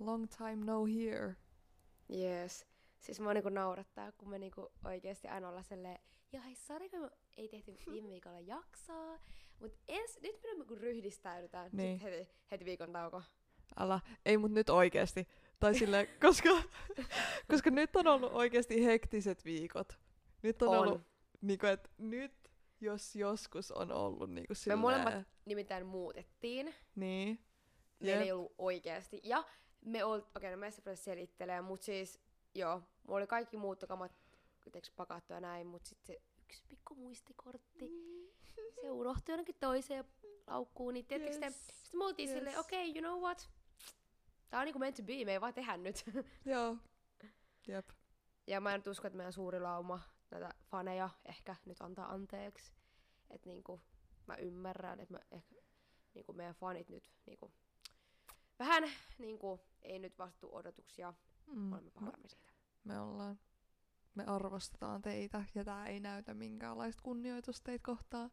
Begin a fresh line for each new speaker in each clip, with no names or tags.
long time no here.
Yes. Siis mua niinku naurattaa, kun me niinku oikeesti aina ollaan silleen, joo hei, sori, kun me ei tehty viime viikolla jaksoa, mut ens, nyt me niinku ryhdistäydytään.
Niin.
Heti, heti viikon tauko.
Älä, ei mut nyt oikeesti. Tai sille, koska, koska nyt on ollut oikeasti hektiset viikot. Nyt on,
On.
ollut, niinku, että nyt jos joskus on ollut niinku
Me
silleen,
molemmat nimittäin muutettiin.
Niin.
Meillä
Jep.
ei ollut oikeasti. Ja me olt, okei, no meistä pitäisi selittelee, mut siis, joo, mulla oli kaikki muuttokamat teks pakattu ja näin, mut sitten se yksi pikku muistikortti, se unohtui jonnekin toiseen laukkuun, niin te,
Yes.
sitten me oltiin
Yes.
silleen, okei, okay, you know what, tää on niinku meant to be, me ei vaan tehdä nyt.
Joo. Jep.
ja mä en nyt usko, että meidän suuri lauma näitä faneja ehkä nyt antaa anteeksi. Että niinku, mä ymmärrän, että mä ehkä, niinku meidän fanit nyt niinku, vähän niinku, ei nyt vastu odotuksia.
Mm.
Olemme pahoillamme siitä.
Me ollaan. Me arvostetaan teitä ja tää ei näytä minkäänlaista kunnioitusta teitä kohtaan.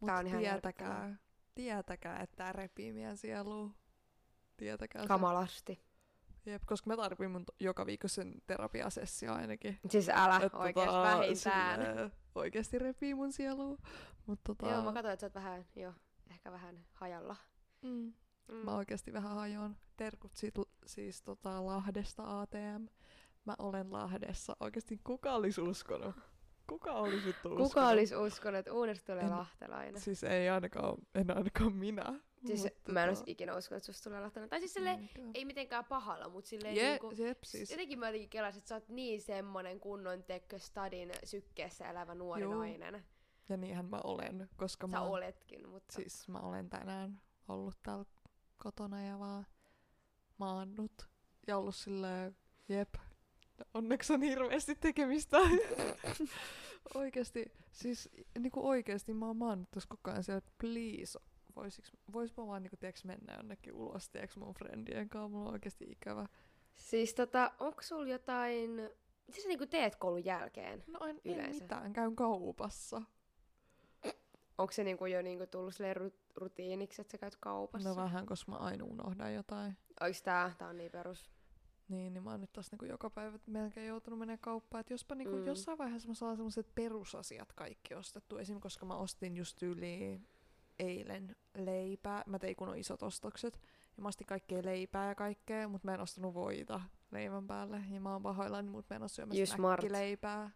Mutta
ihan
tietäkää, tietäkää, että tää repii meidän sielua. Tietäkää se.
Kamalasti.
Jep, koska mä tarvin mun joka viikko sen terapiasessio ainakin.
Siis älä
Et
oikeesti
tota,
vähintään.
Oikeesti repii mun sielua. Mut tota,
Joo, mä katsoin, että sä oot vähän, jo, ehkä vähän hajalla.
mm,
Mm.
mä oikeesti vähän hajoan. Terkut sit, siis tota Lahdesta ATM. Mä olen Lahdessa. Oikeesti kuka olisi uskonut? Kuka olisi vittu uskonut?
Kuka olisi uskonut, että uudesta tulee
En-
lahtelainen?
Siis ei ainakaan, en ainakaan minä.
Siis
Mut
mä en
tota-
olisi ikinä uskonut, että susta tulee lahtelainen. Tai siis silleen, ei mitenkään pahalla, mutta silleen
Je,
niinku,
jep, siis.
Jotenkin mä jotenkin kelasin, että sä oot niin semmonen kunnon tekkö stadin sykkeessä elävä nuori
Juu.
nainen.
Ja niinhän mä olen, koska
Sä
mä,
oletkin, mutta
siis mä olen tänään ollut täällä kotona ja vaan maannut. Ja ollut silleen, jep, onneksi on hirveästi tekemistä. oikeesti, siis niinku oikeesti mä oon maannut tossa koko ajan siellä, että please, voisiks, vois mä vaan niinku, tiiäks, mennä jonnekin ulos, tiiäks, mun friendien kanssa, mulla on oikeesti ikävä.
siis tota, onko sulla jotain, mitä sä niinku teet koulun jälkeen?
No en, en
Yleensä.
mitään, käyn kaupassa.
Onko se niinku jo niinku tullut silleen ru- rutiiniksi, että sä käyt kaupassa?
No vähän, koska mä aina unohdan jotain.
Oiks tää? Tää on niin perus.
Niin, niin mä oon nyt taas niinku joka päivä melkein joutunut menemään kauppaan. Et jospa niinku
Mm.
jossain vaiheessa mä saan semmoiset perusasiat kaikki ostettu. Esim. koska mä ostin just yli eilen leipää. Mä tein kun on isot ostokset. Ja mä ostin kaikkea leipää ja kaikkea, mutta mä en ostanut voita leivän päälle. Ja mä oon pahoillani, mutta mä en oo syömässä näkkileipää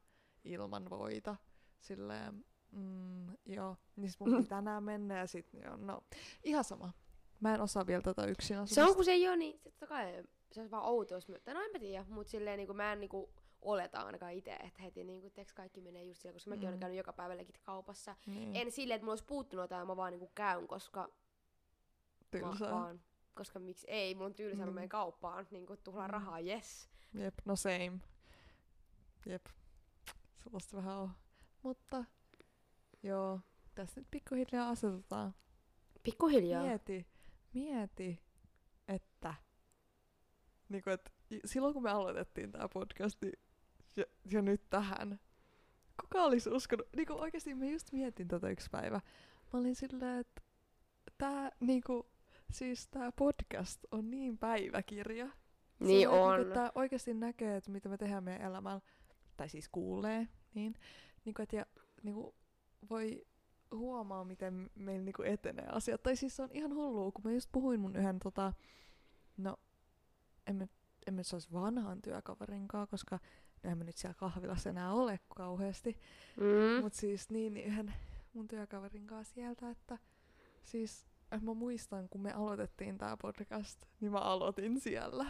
ilman voita. Silleen, mm, joo. Niin sit mun piti tänään mennä ja sit, joo, no, ihan sama. Mä en osaa vielä tätä yksin asumista.
Se on kun se ei oo niin, sit totta kai se on vaan outous. mutta No en mä tiedä, mut silleen niinku mä en niinku oleta ainakaan itse, että heti niinku, teks kaikki menee just siellä, koska mäkin mm. olen
Mm.
käynyt joka päivä kaupassa.
niin,
En silleen, että mulla olisi puuttunut jotain, mä vaan niinku käyn, koska
tylsää.
Mä vaan, koska miksi ei, mulla on tylsää, mm. mä
Mm.
menen kauppaan, niin kuin tuhlaan
Mm.
rahaa, yes.
Jep, no same. Jep. Sellaista vähän on. Mutta joo, tässä nyt pikkuhiljaa asetetaan.
Pikkuhiljaa.
Mieti, mieti, että niinku, et, i- silloin kun me aloitettiin tämä podcasti ja, ja nyt tähän, kuka olisi uskonut, niinku oikeasti mä just mietin tätä yksi päivä. Mä olin silleen, että tää niinku, siis tää podcast on niin päiväkirja.
Niin
Silleen,
on.
Niin, että oikeasti näkee, että mitä me tehdään meidän elämällä, tai siis kuulee, niin, niin kuin, että ja, niin kuin, voi huomaa, miten meillä niin kuin etenee asiat. Tai siis se on ihan hullua, kun mä just puhuin mun yhden, tota, no, en mä, en mä se olisi vanhan työkaverin kanssa, koska no en mä nyt siellä kahvilassa enää ole kauheasti.
Mm.
Mutta siis niin, niin yhden mun työkaverin kanssa sieltä, että siis mä muistan, kun me aloitettiin tää podcast, niin mä aloitin siellä.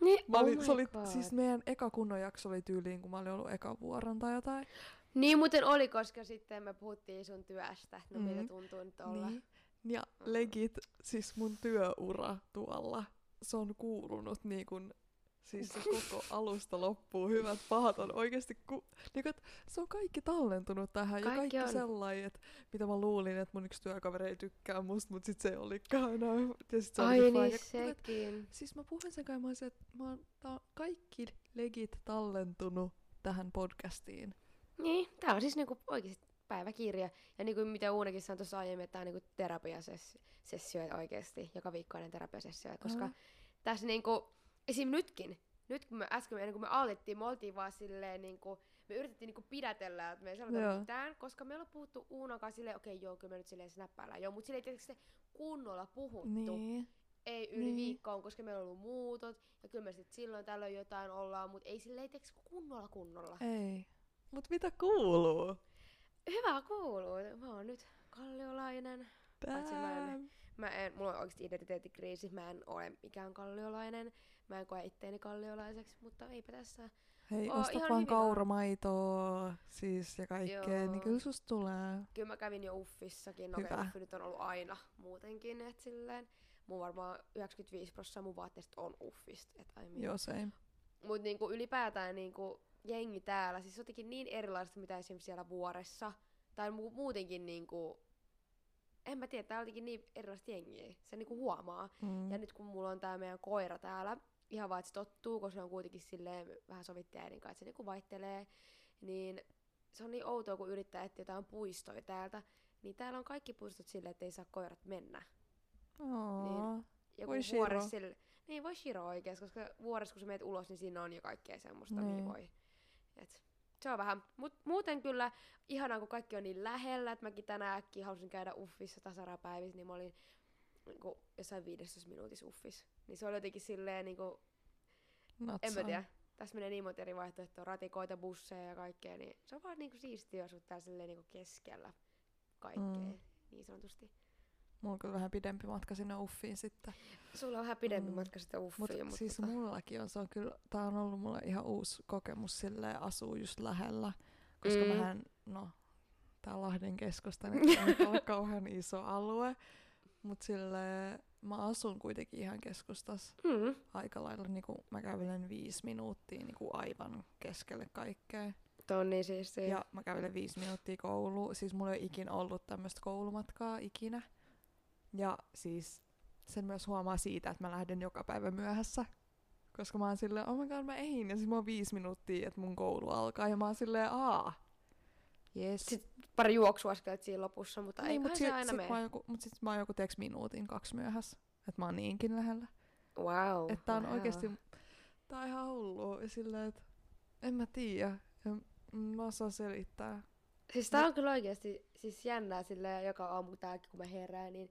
Niin,
Mä olin,
oh
se oli,
God.
siis meidän eka kunnon jakso oli tyyliin, kun mä olin ollut eka vuoron tai jotain.
Niin muuten oli, koska sitten me puhuttiin sun työstä, no
Mm.
miltä tuntuu nyt olla.
Niin. Ja
Mm.
legit, siis mun työura tuolla, se on kuulunut niin kuin, siis se koko alusta loppuun. Hyvät pahat on oikeasti, ku, niin kuin, se on kaikki tallentunut tähän.
Kaikki
ja kaikki
on.
sellainen, että mitä mä luulin, että mun yksi työkaveri ei tykkää musta, mutta sit se ei olikaan enää. Ja sit se
Ai niin.
Ja kun mä-
sekin.
Siis mä puhuin sen kanssa, mä olisin, että mä oon, on kaikki legit tallentunut tähän podcastiin.
Niin, tää on siis niinku oikeesti päiväkirja. Ja niinku mitä Uunekin sanoi tuossa aiemmin, että tää on niinku terapiasessio oikeesti. Joka viikkoinen terapiasessio. Koska
Älä.
tässä niinku, esim. nytkin, nyt kun me äsken, ennen kuin me aloitettiin, me oltiin vaan silleen niinku, me yritettiin niinku pidätellä, että me ei sanota
Joo.
mitään, koska me ollaan puhuttu Uunokaan silleen, okei okay, joo, kyllä me nyt silleen snappaillaan, joo, mutta silleen tietysti se kunnolla puhuttu,
Niin.
ei yli
Niin.
viikkoon, koska meillä on ollut muutot, ja kyllä me sitten silloin tällöin jotain ollaan, mutta ei silleen kunnolla kunnolla.
Ei. Mut mitä kuuluu?
Hyvä kuuluu, mä oon nyt kalliolainen. Paitsi mä en-
Damn.
Mä en, mulla on oikeasti identiteettikriisi, mä en ole mikään kalliolainen, mä en koe itteeni kalliolaiseksi, mutta eipä tässä.
Hei,
Oo,
osta vaan kauramaitoa, siis ja kaikkea,
Joo.
niin kyllä susta tulee.
Kyllä mä kävin jo Uffissakin, no okei, Uffi nyt on ollut aina muutenkin, että silleen. Mun varmaan 95 prosenttia mun vaatteista on Uffista, et I mean.
Joo, same.
Mut niinku ylipäätään niinku jengi täällä, siis jotenkin niin erilaista mitä esimerkiksi siellä vuoressa. Tai mu- muutenkin niinku, en mä tiedä, tää on jotenkin niin erilaista jengiä. Se niinku huomaa.
Mm.
Ja nyt kun mulla on tää meidän koira täällä, ihan vaan, että se tottuu, koska se on kuitenkin silleen vähän sovittu äidin kanssa, että se niinku vaihtelee, niin se on niin outoa, kun yrittää etsiä jotain puistoja täältä, niin täällä on kaikki puistot silleen, että ei saa koirat mennä.
Aa.
Ja
Voi
kun vuoressa sille, niin voi Shiro oikeesti, koska vuoressa kun sä meet ulos, niin siinä on jo kaikkea semmoista,
Niin.
mihin voi. Et, se on vähän, mut muuten kyllä ihanaa, kun kaikki on niin lähellä, että mäkin tänään äkkiä halusin käydä Uffissa tasarapäivissä, niin mä olin niin jossain 15 minuutissa Uffissa. Niin se oli jotenkin silleen niinku, en mä tiedä, tässä menee niin monta eri vaihtoehtoa, ratikoita, busseja ja kaikkea, niin se on vaan niinku siistiä asua täällä silleen niinku keskellä kaikkea,
mm.
niin sanotusti.
Mulla on kyllä vähän pidempi matka sinne Uffiin sitten.
Sulla on vähän pidempi
Mm.
matka sitten Uffiin,
Mutta
mutta
siis
tota,
mullakin on, se on kyllä, tää on ollut mulle ihan uusi kokemus silleen asuu just lähellä. Koska
Mm.
mähän, no, tää Lahden keskusta niin ole kauhean iso alue. Mut silleen, mä asun kuitenkin ihan keskustassa
mm,
aika lailla, niinku mä kävelen viisi minuuttia niinku aivan keskelle kaikkea.
Tuo on niin siistiä.
Ja mä kävelen viisi minuuttia kouluun. Siis mulla ei ole ikin ollut tämmöistä koulumatkaa ikinä. Ja siis sen myös huomaa siitä, että mä lähden joka päivä myöhässä. Koska mä oon silleen, oh my god, mä ehin. Ja siis mä oon viisi minuuttia, että mun koulu alkaa. Ja mä oon silleen, aa. Yes.
Sit pari juoksuaskelta siinä lopussa, mutta
niin,
ei
mut
se
sit,
aina
sit
mene.
mä oon joku, mut sit mä oon joku teeks minuutin kaksi myöhässä. Että mä oon niinkin lähellä.
Wow.
että tää on
wow.
oikeesti, tää on ihan hullu. Ja silleen, että en mä tiedä. Ja mä osaan selittää.
Siis tää on kyllä oikeesti siis jännää silleen joka aamu tääkin kun mä herään, niin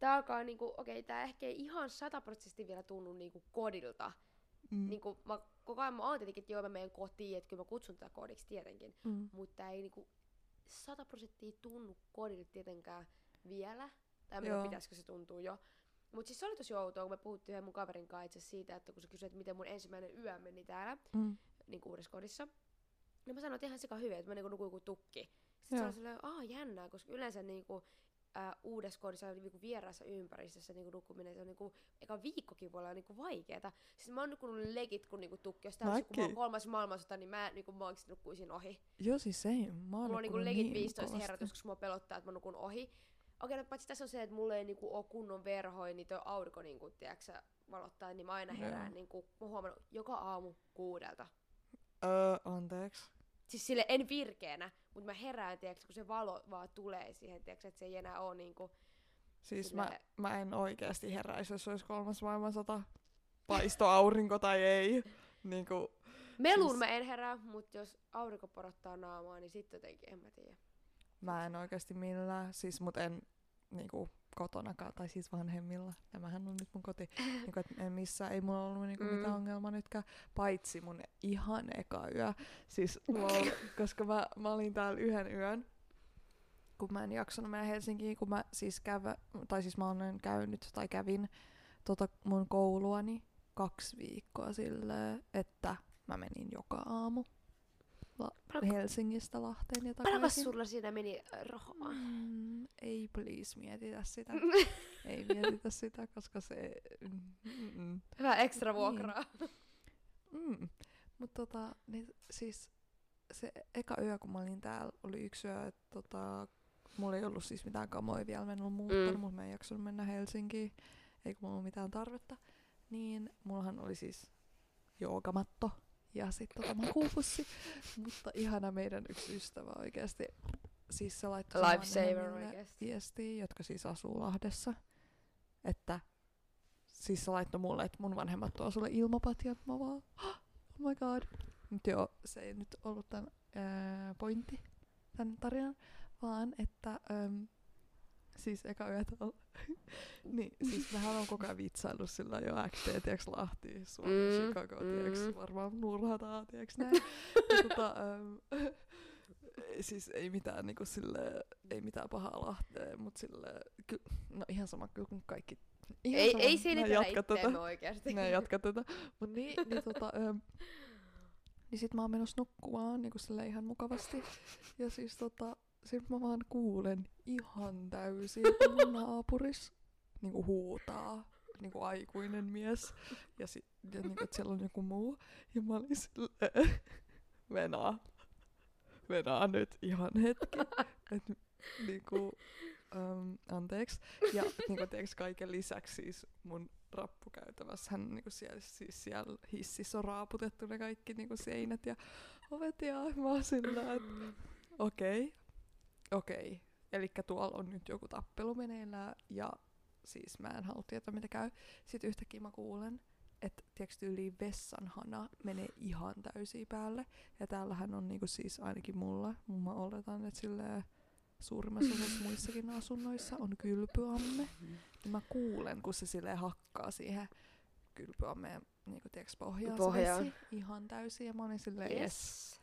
tää alkaa niinku, okei, okay, tää ehkä ei ihan sataprosenttisesti vielä tunnu niinku kodilta.
Mm.
Niinku, mä koko ajan mä oon tietenkin, että joo mä menen kotiin, että kyllä mä kutsun tätä kodiksi tietenkin.
Mm.
Mutta ei niinku sata prosenttia tunnu kodilta tietenkään vielä. Tai tiedä, pitäisikö se tuntuu jo. Mutta siis se oli tosi outoa, kun me puhuttiin yhden mun kaverin kanssa itse siitä, että kun se kysyi, että miten mun ensimmäinen yö meni täällä,
Mm.
niin uudessa kodissa. Niin mä sanoin, että ihan sika hyvin, että mä niinku nukuin kuin tukki. Sitten se
Joo.
oli silleen, aah jännää, koska yleensä niinku, ää, uudessa kodissa ja niinku vieraassa ympäristössä niinku nukkuminen, se on niinku, eka viikkokin voi olla niinku vaikeeta. Siis mä oon nukkunut legit kun niinku tukki, jos olisi, kun mä oon kolmas maailmansota, niin mä niinku mä nukkuisin ohi.
Joo, siis ei. Mä oon
Mulla on niinku
nukkunut
legit
niin
15
kovasti.
herätys, koska mua pelottaa, että mä nukun ohi. Okei, no paitsi tässä on se, että mulla ei niinku oo kunnon verhoja, niin toi aurinko niinku, tiedätkö, valottaa, niin mä aina herään niinku, mä oon huomannut joka aamu kuudelta.
Öö, anteeksi.
Siis sille en virkeänä, mutta mä herään, tiedätkö, kun se valo vaan tulee siihen, tiedätkö, että se ei enää oo niinku...
Siis
Silleen-
mä, mä en oikeasti heräisi, jos olisi kolmas maailmansota. Paisto aurinko tai ei. Niinku,
Meluun
Siis-
mä en herää, mutta jos aurinko porottaa naamaa, niin sitten jotenkin, en mä tiedä.
mä en oikeasti millään. Siis mut en niinku kotonakaan, tai siis vanhemmilla. Tämähän on nyt mun koti. et en missään, ei mulla ollut niinku
Mm.
mitään ongelmaa nytkään. Paitsi mun ihan eka yö. Siis wow, koska mä, mä olin täällä yhden yön. Kun mä en jaksanut mennä Helsinkiin, kun mä siis kävä, tai siis mä olen käynyt tai kävin tota mun kouluani kaksi viikkoa silleen, että mä menin joka aamu La- Helsingistä Lahteen ja
Paljonko
takaisin.
sulla siinä meni äh, rahaa?
Mm, ei please mietitä sitä. ei mietitä sitä, koska se... Mm, mm,
Hyvä ekstra vuokraa.
mm. Mutta tota, niin siis se eka yö, kun mä olin täällä, oli yksi yö, että tota, mulla ei ollut siis mitään kamoja vielä, mä en ollut muuttanut,
Mm.
mutta mä en jaksanut mennä Helsinkiin, eikä mulla ollut mitään tarvetta. Niin mullahan oli siis joogamatto ja sitten tota makuupussi, mutta ihana meidän yksi ystävä oikeasti. Siis se laittoi
Lifesaver oikeesti.
viestiä, jotka siis asuu Lahdessa, että siis se laittoi mulle, että mun vanhemmat tuo sulle ilmapatjan. Mä vaan, oh my god. Mutta joo, se ei nyt ollut tämän ää, pointti, tämän tarinan, vaan että äm, siis eka yötä on, niin siis mehän on koko ajan vitsaillut sillä jo XT, tiiäks Lahti, Suomi,
Mm,
mm, Chicago, tiiäks
mm.
varmaan murhataan, tiiäks näin. ja tota, äm, siis ei mitään niinku sille, ei mitään pahaa Lahteen, mut sille, ky, no ihan sama kyllä kuin kaikki. Ihan
Ei,
sama,
ei jatka
tätä.
itteemme oikeasti.
Mä jatka tätä. Mut niin, niin tota, äm, niin sit mä oon menossa nukkumaan niinku sille ihan mukavasti. Ja siis tota, sit mä vaan kuulen ihan täysin, mun naapuris niinku huutaa niinku aikuinen mies. Ja, sit, ja niinku, että siellä on joku muu. Ja mä olin silleen, venaa. Venaa nyt ihan hetki. Et niinku, um, anteeksi. Ja niinku, tiiäks, kaiken lisäksi siis mun rappukäytävässä hän niinku siellä, siis siellä hississä on raaputettu ne kaikki niinku seinät ja ovet ja mä oon sillä, että okei, okei. Eli tuolla on nyt joku tappelu meneillään ja siis mä en halua tietää mitä käy. Sitten yhtäkkiä mä kuulen, että tiedätkö yli vessanhana menee ihan täysin päälle. Ja täällähän on niinku siis ainakin mulla, mä oletan, että silleen suurimmassa osassa muissakin asunnoissa on kylpyamme. Niin mä kuulen, kun se silleen hakkaa siihen kylpyammeen niinku tiedätkö pohjaan,
Pohjaan.
se vesi ihan täysin. Ja mä olin silleen, yes.
Yes.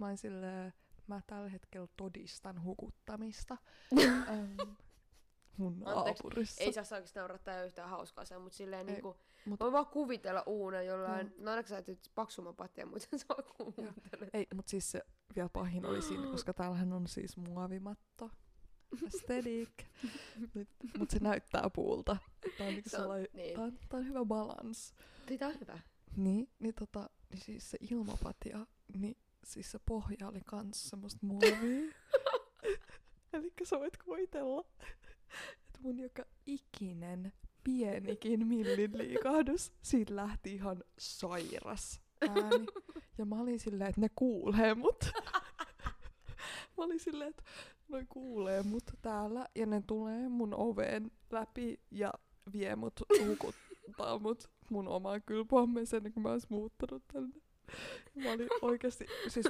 Mä olin silleen, mä tällä hetkellä todistan hukuttamista. ähm, mun
Anteeksi,
naapurissa.
Ei saa oikeesti naurattaa ole yhtään hauskaa se, mutta silleen
Ei,
niinku,
mut-
voin vaan kuvitella uuna jollain,
Joo.
no ainakin sä et paksumman pattia, mutta sä saa kuvitella.
Ei, mut siis se vielä pahin oli siinä, koska täällähän on siis muovimatto. Aesthetic. Nyt, mut se näyttää puulta. Tää on, niinku
Se on- niin.
tää on, tää on hyvä balans.
Tää on hyvä.
Niin, niin, tota, niin siis se ilmapatja, niin siis se pohja oli kans semmoista muovia. Eli sä voit kuvitella, että mun joka ikinen pienikin millin liikahdus, siitä lähti ihan sairas ääni. Ja mä olin silleen, että ne kuulee mut. mä olin silleen, että ne kuulee mut täällä ja ne tulee mun oveen läpi ja vie mut hukuttaa mut mun omaan kylpyammeeseen, kun mä ois muuttanut tänne. Mä olin oikeesti, siis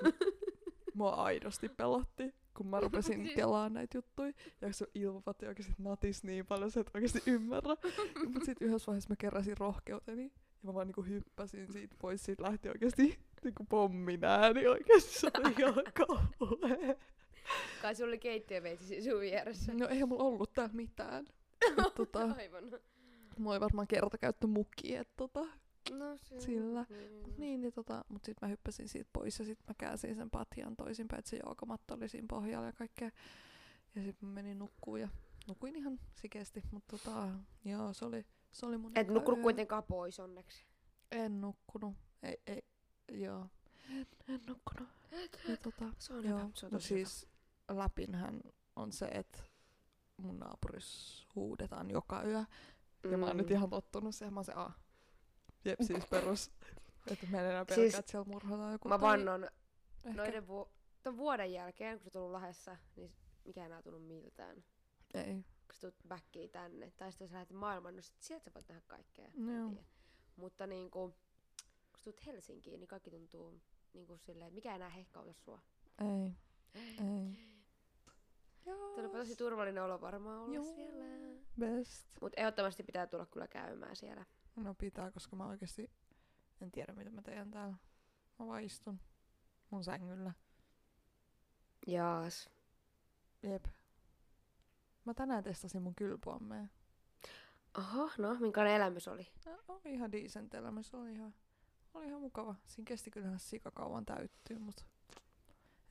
mua aidosti pelotti, kun mä rupesin
Siis-
kelaamaan näitä juttuja. Ja se ilmapatti oikeesti natis niin paljon, sä et oikeesti ymmärrä. Mut sit yhdessä vaiheessa mä keräsin rohkeuteni. Ja mä vaan niinku hyppäsin siitä pois, siitä lähti oikeesti niinku pommin ääni oikeesti. Se oli ihan kauhea.
Kai sulla oli keittiöveitsi sun vieressä.
No eihän mulla ollut täällä mitään. Et, tota,
Aivan.
mulla oli varmaan kertakäyttömukki, että tota,
No se
Sillä.
Mm.
Niin, niin tota, mut sit mä hyppäsin siitä pois ja sit mä käänsin sen patjan toisinpäin, että se joogamatto oli siinä pohjalla ja kaikkea. Ja sit mä menin nukkuun ja nukuin ihan sikeesti, mutta tota, joo, se oli, se oli mun
Et nukkunut
yö.
kuitenkaan pois onneksi.
En nukkunut, ei, ei, joo. En, en nukkunut. Ja tota,
Se on
joo,
hyvä. Se on
no
tosi hyvä.
siis läpinhän on se, että mun naapuris huudetaan joka yö. Ja mä oon
Mm.
nyt ihan tottunut siihen, mä oon se, a, jep siis perus. Että mä en enää pelkää,
Siis
että siellä murhataan joku.
Mä vannon,
ehkä-
noiden vu- ton vuoden jälkeen, kun sä tullut Lahdessa, niin mikä ei enää tunnu miltään.
Ei.
Kun sä tulet backiin tänne, tai sitten sä lähdet maailmaan, no sit sieltä sä voit nähdä kaikkea. Tiedä. Mutta niinku, kun sä tulet Helsinkiin, niin kaikki tuntuu niinku silleen, että mikä enää hehkauta sua.
Ei. Ei.
Tulipa tosi turvallinen olo varmaan olla
Joo.
siellä.
Best.
Mut ehdottomasti pitää tulla kyllä käymään siellä.
No pitää, koska mä oikeesti en tiedä mitä mä teen täällä. Mä vaan istun mun sängyllä.
Jaas.
Jep. Mä tänään testasin mun kylpyammea.
Oho, no, minkälainen elämys oli?
No, oli ihan decent elämä, se oli ihan, oli ihan mukava. Siinä kesti kyllähän sikakauan täyttyy, mut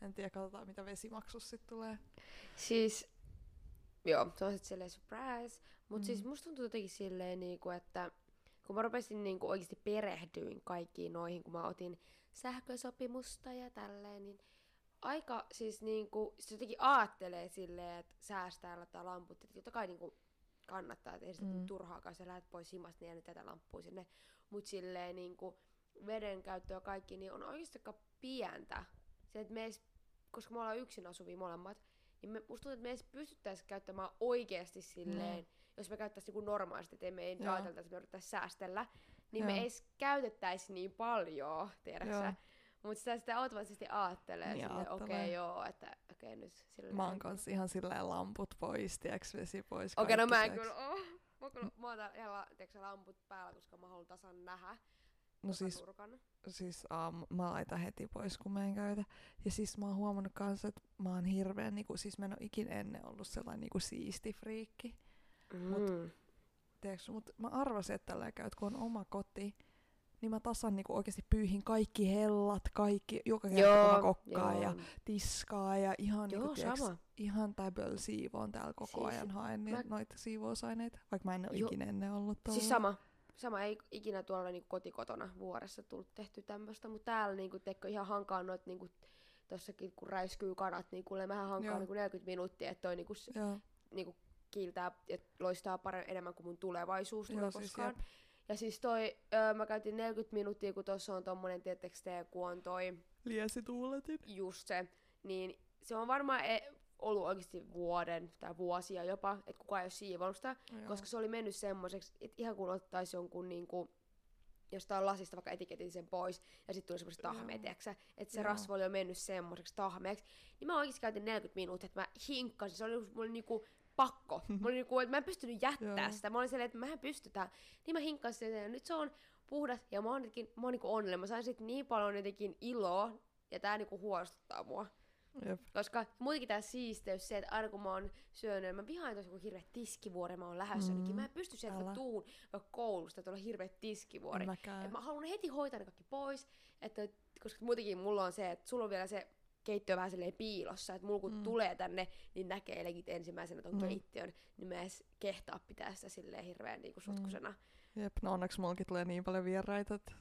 en tiedä, katsotaan mitä vesimaksus sit tulee.
Siis, joo, se on sitten silleen surprise. Mut
Mm.
siis musta tuntuu jotenkin silleen niinku, että kun mä rupesin niinku oikeesti perehdyin kaikkiin noihin, kun mä otin sähkösopimusta ja tälleen, niin aika siis niinku, sit jotenkin aattelee silleen, että säästää laittaa lamput, että totta kai niinku kannattaa, että ei sitä
Mm.
mm. turhaakaan, sä lähdet pois himasta, niin tätä lamppua sinne. Mut silleen niinku, veden käyttö ja kaikki, niin on oikeasti aika pientä. Se, että me edes, koska me ollaan yksin asuvia molemmat, niin me, musta tuntuu, että me edes pystyttäisiin käyttämään oikeasti silleen jos me käyttäisiin niinku normaalisti, että me ei
Joo.
ajateltaisi, että me yrittäisiin säästellä, niin
Joo.
me ei käytettäisi niin paljon, tiedätkö
Joo.
Mutta sitä sitten automaattisesti ajattelee,
Niin
niin okei okay, joo, että okei okay, nyt sillä
Mä oon kans ihan silleen lamput pois, tiiäks, vesi pois.
Okei, okay, no mä en
tiiäks.
kyllä oh, mä, kyllä, mä oon täällä ihan tiiäksä, lamput päällä, koska mä haluan tasan nähdä
No siis,
nurkan.
siis um, mä laitan heti pois, kun mä en käytä. Ja siis mä oon huomannut kanssa, että mä oon hirveän, niinku, siis mä en oo ikin ennen ollut sellainen niinku siisti friikki.
Mm.
Tiedätkö, mut mä arvasin, että tällä käy, kun on oma koti, niin mä tasan niinku oikeasti pyyhin kaikki hellat, kaikki, joka kerta kun mä kokkaan ja tiskaa ja ihan,
Joo,
niinku, tiiäks, ihan täböl siivoon täällä koko
Siis
ajan haen niin
mä-
noita siivousaineita, vaikka mä en ole
Joo.
ikinä ennen ollut tuolla.
Siis sama. Sama ei ikinä tuolla niinku kotikotona vuoressa tullut tehty tämmöstä, mutta täällä niinku tekkö ihan hankaa noit niinku tossakin kun räiskyy kanat, niin kuule mähän hankaa
Joo.
niinku 40 minuuttia, että toi niinku,
Joo,
niinku kiiltää ja loistaa paremmin enemmän kuin mun tulevaisuus tulee
siis
koskaan.
jep.
Ja siis toi, öö, mä käytin 40 minuuttia, kun tuossa on tommonen, tiettekö te, kun on toi
Liesituuletin.
just se, niin se on varmaan e- ollut oikeasti vuoden tai vuosia jopa, että kukaan ei ole siivonut sitä,
Joo.
koska se oli mennyt semmoiseksi, että ihan kun ottaisi jonkun niinku, jostain lasista vaikka etiketin sen pois, ja sitten tuli semmoiset tahmeet, että se
Joo.
rasva oli jo mennyt semmoiseksi tahmeeksi, niin mä oikeasti käytin 40 minuuttia, että mä hinkkasin, se oli mulla niinku pakko. Mä olin niinku, että mä en pystynyt jättää sitä. Mä olin silleen, että mä pystytään. Niin mä hinkkasin sen, ja nyt se on puhdas, ja mä oon, jotenkin, mä oon niinku onnellinen. Mä sain sit niin paljon jotenkin iloa, ja tää niinku huolestuttaa mua.
Jep.
Koska muutenkin tää siisteys, se, että aina kun mä oon syönyt, mä vihaan tosi kun hirveet tiskivuore, mä oon lähdössä
Mm.
mm. Mä en pysty sieltä, kun tuun koulusta, tuolla hirveet tiskivuori.
En.
Et mä haluan heti hoitaa ne kaikki pois, että, koska muutenkin mulla on se, että sulla on vielä se keittiö vähän silleen piilossa, että mulla kun
Mm.
mm. tulee tänne, niin näkee legit ensimmäisenä ton
Mm.
mm. keittiön, niin mä edes kehtaa pitää sitä silleen hirveän niinku sotkusena.
Jep, no onneksi mullakin tulee niin paljon vieraita, että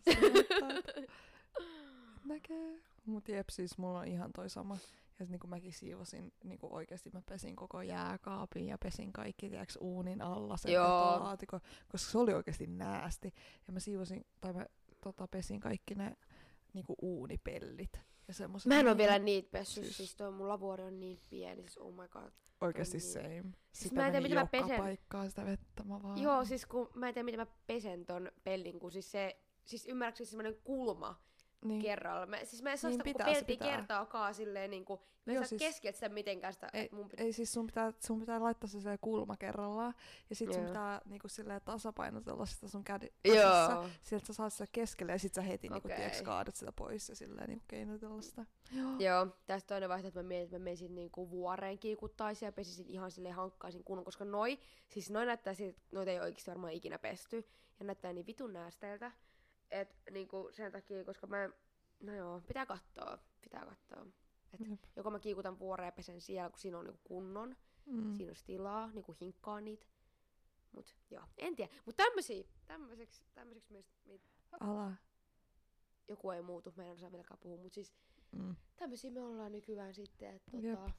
näkee. Mut jep, siis mulla on ihan toi sama. Ja sit niinku mäkin siivosin, niinku oikeesti mä pesin koko jääkaapin ja pesin kaikki, tiiäks, uunin alla sen
Joo.
betolaatikon, koska se oli oikeesti näästi. Ja mä siivosin, tai mä tota, pesin kaikki ne niinku uunipellit. Ja semmoset
Mä en
niin-
vielä niitä pessyt,
siis-
siis, siis toi mun lavuori on niin pieni, siis oh my god.
Oikeesti
niin.
same. Sitä
mä en tiedä, miten mä pesen.
paikkaan sitä vettä mä vaan.
Joo, siis kun mä en tiedä miten mä pesen ton pellin, kun siis se, siis ymmärräkseni semmonen kulma
niin.
kerralla. Mä, siis mä en saa
Niin
sitä
pitää, pitää.
kertaakaan silleen niinku, mä en
Joo,
saa
siis-
keskeltä sitä mitenkään sitä,
Ei,
mun pit...
Ei siis sun pitää, sun pitää laittaa se se kulma kerrallaan. Ja sit sun
Joo.
pitää niinku silleen tasapainotella sitä sun kädi.
Joo.
Sieltä sä saat sitä keskelle ja sit sä heti niinku,
Okei.
tiiäks, kaadat sitä pois ja silleen niinku keinotella sitä. Joo.
Joo, tästä toinen vaihtoehto, että mä mietin, että mä menisin niinku vuoreen kiikuttaisin ja pesisin ihan silleen hankkaisin kunnon, koska noi, siis noi näyttää siltä, noita ei oikeesti varmaan ikinä pesty, ja näyttää niin vitun näästeiltä, että niinku sen takia, koska mä, no joo, pitää katsoa, pitää katsoa. Et
Jep.
joko mä kiikutan vuoreen ja pesen siellä, kun siinä on niinku kunnon,
Mm.
siinä olisi tilaa, niinku hinkkaa niitä. Mut joo, en tiedä. Mut tämmösiä, tämmöiseksi, tämmöiseksi meistä, meitä
Ala.
joku ei muutu, meidän osaa vieläkään puhua, mut siis
Mm.
tämmösiä me ollaan nykyään sitten, että
Jep.
tota,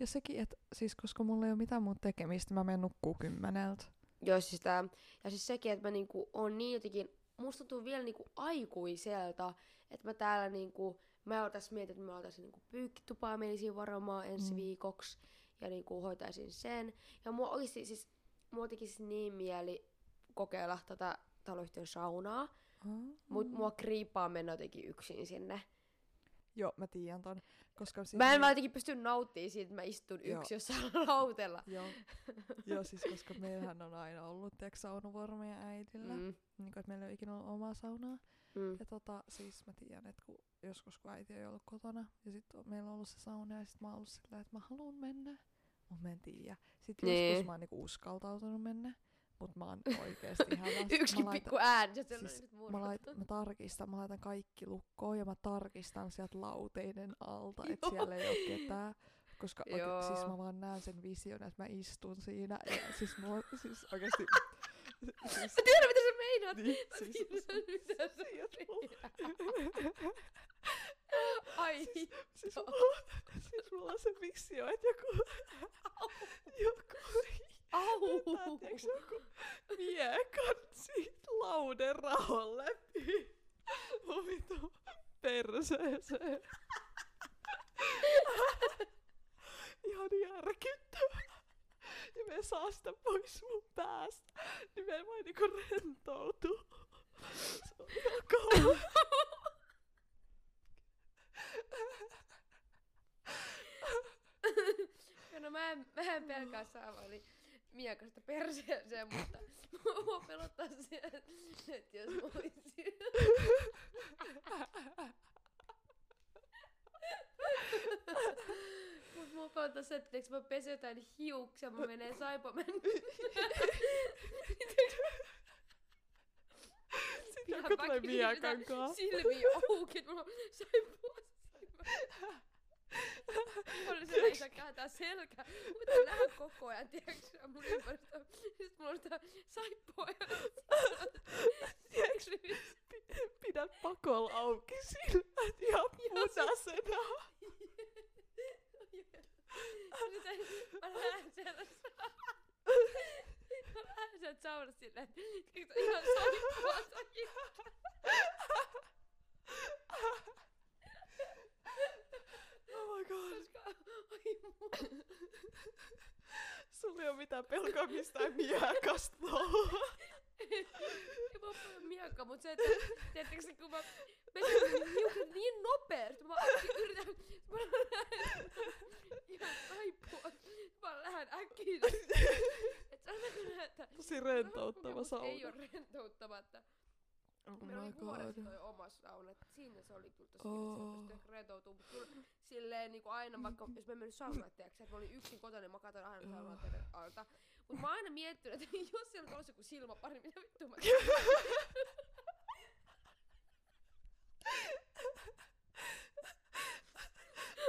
Ja sekin, että siis koska mulla ei ole mitään muuta tekemistä, mä menen nukkuu kymmeneltä.
Joo, siis tää, ja siis sekin, että mä niinku on niin jotenkin, musta tuntuu vielä niinku aikuiselta, että mä täällä niinku, mä tässä mietin, että mä oltaisin niinku pyykkitupaa menisin varomaan ensi
Mm.
mm. viikoksi, ja niinku hoitaisin sen. Ja mua oikeesti siis, mua tekisi niin mieli kokeilla tätä taloyhtiön saunaa,
Mm.
mut mua kriipaa mennä jotenkin yksin sinne.
Joo, mä tiedän ton. Koska siis
Mä en vaan jotenkin pysty nauttimaan siitä, että mä istun
Joo.
yksi jossain lautella.
Joo. Joo, siis koska meillähän on aina ollut tiiäks, saunavuoro meidän äidillä. Mm. Niin kuin, että meillä ei ole ikinä ollut omaa saunaa.
Mm.
Ja tota, siis mä tiedän, että kun joskus kun äiti ei ollut kotona, ja sitten meillä on ollut se sauna, ja sit mä oon ollut sillä, että mä haluan mennä, mut mä en tiedä. Sitten
Niin.
joskus mä oon niinku uskaltautunut mennä, mut mä oon oikeesti hädässä.
Yksikin
mä
pikku ääni, se on
siis
nyt
mä, laitan, mä tarkistan, mä laitan kaikki lukkoon, ja mä tarkistan sieltä lauteiden alta, että siellä ei ole ketään. Koska oike, siis mä vaan näen sen vision, että mä istun siinä. Ja siis mulla, siis oikeesti... Siis,
Mä tiedän, mitä sä meinaat.
niin, siis,
tiedän, mitä sä meinaat. Ai
siis,
hitto.
mulla, siis mulla on se visio, että joku, joku,
Au.
tiiäks, joku miekan siitä lauden raon läpi mun vitu perseeseen. Ihan järkyttävää. Ja en saa sitä pois mun päästä, niin mä en voi niinku rentoutua. Se on ihan kauan.
Ja no mä en, mä en pelkää saavani miekasta perseeseen, mutta mua pelottaa se, että jos mä olisin... Mut mua pelottaa se, että jos mä pesen jotain hiuksia, mä menee saipomen.
Sitten tulee miekan kanssa.
Silmi auki, että mulla on saipua. Se, ei saa kääntää selkä, mutta nähdä koko ajan, tiedätkö, mun ympäristö. Sitten mulla on sitä saippua ja
Pidä pakol auki silmät ihan punaisena.
Sitten mä lähden sieltä Mä lähden sieltä saunasta silleen, että ihan saippua takia.
My god.
Koska, ai mua.
Sulla ei oo mitään pelkoa mistään miekasta.
Ei mä paljon miekka, mut se, että tiedättekö se, kun mä mun hiukset niin nopeasti, mä äkki yritän, mä ihan saippua, mä lähden äkkiä. Et sanotaan, että
Tosi rentouttava sauna.
Ei oo rentouttamatta.
Oh
Meillä oli
god.
toi oma sauna, että siinä se oli kyllä tosi oh. että se pystyi rentoutumaan, mutta kyllä silleen niinku aina vaikka, jos mä en mennyt saunaan, tiedätkö, että mä olin yksin kotona, niin mä katsoin aina saunaa teidän alta. Mut mä oon aina miettinyt, että jos siellä olisi joku silmäpari, mitä vittu mä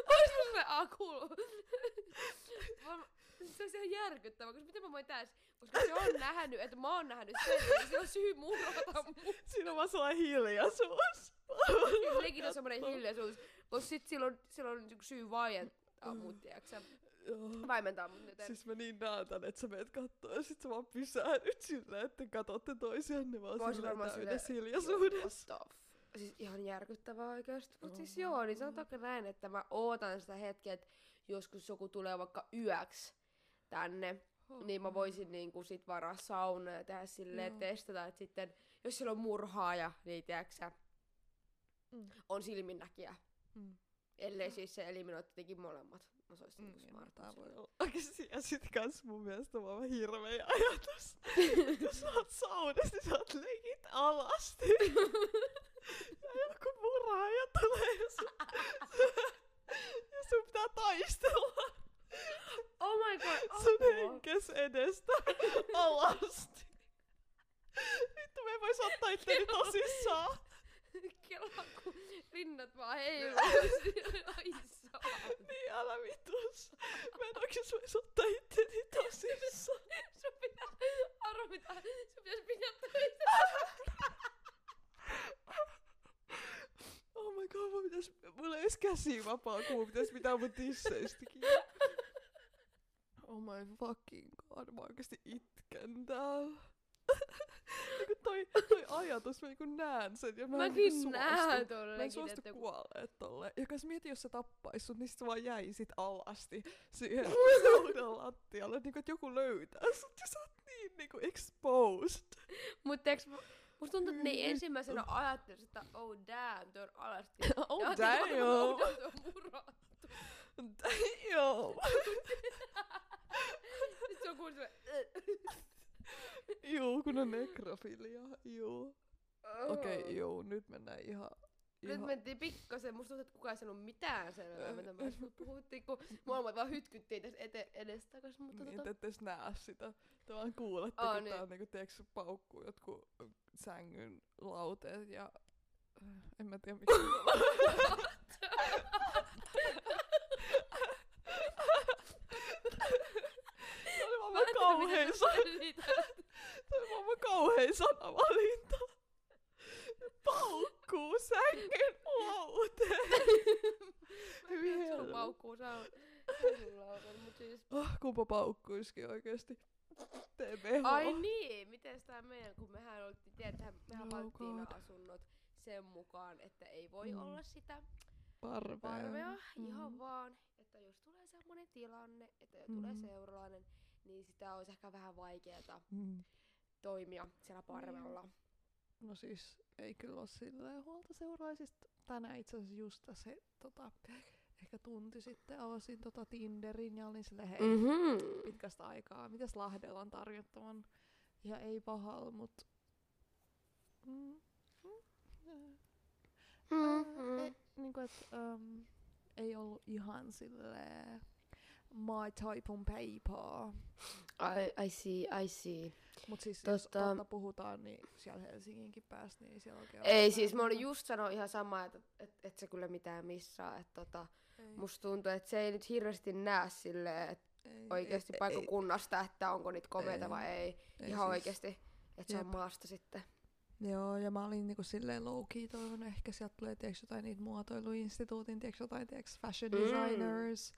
Ois se? Mä- Se on ihan järkyttävä, koska miten mä voin täys, koska se on nähnyt, että mä oon nähnyt sen, niin se on syy murrata mut.
Siinä on vaan sellainen hiljaisuus.
Lekin on semmonen hiljaisuus, koska sit silloin, silloin on niinku syy vaientaa mut, tiiäksä. Vaimentaa mut nyt.
Siis mä niin näen tän, että sä meet kattoo ja sit sä vaan pysähdyt silleen, että te katsotte toisianne vaan
oisin
silleen
varmaan
täydessä hiljaisuudessa.
Siis ihan järkyttävää oikeesti. Mut siis joo, niin sanotaanko näin, että mä ootan sitä hetkeä, että joskus joku tulee vaikka yöksi tänne, niin mä voisin niinku sit varaa sauna ja tehdä silleen,
Joo.
testata, että sitten, jos siellä on murhaaja, niin tiedäksä,
Mm.
on silminnäkijä.
Mm.
Ellei siis se eliminoi tietenkin molemmat. No se olisi
Mm,
niinku
niin,
smart.
tää voi olla. Oikeesti, ja sit kans mun mielestä vaan hirveä ajatus. Jos sä oot saunassa, niin sä oot leikit alasti. ja joku murhaaja tulee ja sun, ja sun pitää taistella
Oh my god,
sun
apua.
henkes edestä alasti. Vittu, me ei vois ottaa itteni tosissaan.
Kela, kun rinnat vaan heiluu. Ai saa.
Niin, älä vitus. Mä en oikeesti vois ottaa itteni tosissaan.
Sun pitää, arvo mitä, sun pitäis pitää.
Oh my god, mun pitäis, mulla ei edes käsi vapaa, kun mun pitäis pitää mun tisseistäkin. Oh my fucking god, mä oikeesti itken täällä. niinku toi, toi ajatus, mä niinku näen sen ja mä en
Mäkin
niinku
näen
suostu. Mä en suostu
että kun...
kuolleet tolle. Ja kas mieti, jos se tappais sut, niin sit sä vaan jäisit alasti siihen saunan lattialle. Niinku, että joku löytää sut ja sä oot niin niinku exposed.
Mut mu- musta tuntuu, että ne ei
Vittu.
ensimmäisenä ajattelis, että oh damn, toi on alasti.
Oh
Ja
damn!
Toi on murrattu.
Damn!
Se on kuullut se,
Juu, kun on nekrofilia. Juu. Okei, okay,
oh.
juu, nyt mennään ihan...
Nyt
ihan...
mentiin pikkasen, musta tuntuu, että kukaan ei sanonut mitään selvää, mitä me puhuttiin, kun molemmat vaan hytkyttiin tässä ete- edestakas, mutta
Niin,
tota...
te ette näe sitä. Te vaan kuulette,
Aa,
kun
niin.
tää on niinku, tiiäks, paukkuu jotkut sängyn lauteet ja... äh, En mä tiedä mikä Se oli vaan
Mä en tiedä,
kauhein
miten
sana.
sä selität.
Se oli vaan kauhein sanavalinta. Paukkuu sängyn lauteet.
Mä en tiedä, että sulla
Vielä.
paukkuu saa lautan, mut siis...
Oh, kumpa paukkuisikin oikeesti. TBH.
Ai niin, miten tää meidän, kun mehän oltiin, tiedätkö, mehän
Oh
valittiin
God.
asunnot sen mukaan, että ei voi
Mm.
olla sitä
Parvea.
parvea,
Mm.
ihan vaan, että jos tulee semmonen tilanne, että jo tulee
Mm.
seuralainen, niin sitä olisi ehkä vähän vaikeaa
Mm.
toimia siellä parvella.
No siis ei kyllä ole silleen huolta seuraisista. Tänään itse asiassa just se tota, ehkä tunti sitten avasin tota Tinderin ja olin silleen, hei, mm.
Mm-hmm.
pitkästä aikaa, mitäs Lahdella on tarjottavan. Ja ei pahal, mut... Mm. Mm.
Mm-hmm.
Äh, niin kuin, et, um, ei ollut ihan silleen my type on paper.
I, I see, I see.
Mut siis jos
Totta.
puhutaan, niin siellä Helsinginkin päässä, niin siellä oikein...
Ei siis, mä olin just sanoa ihan sama, että et, et se kyllä mitään missaa. Että tota,
ei,
musta tuntuu, että se ei nyt hirveästi näe silleen, että
ei,
oikeasti
ei,
paikkakunnasta, että onko niitä komeita
Ei.
vai ei.
ei
Ihan
siis-
oikeasti, että se on maasta sitten.
Joo, ja mä olin niinku silleen low-key toivonut, ehkä sieltä tulee tiiäks, jotain niitä muotoiluinstituutin, tiiäks, jotain tiiäks, fashion
Mm.
designers.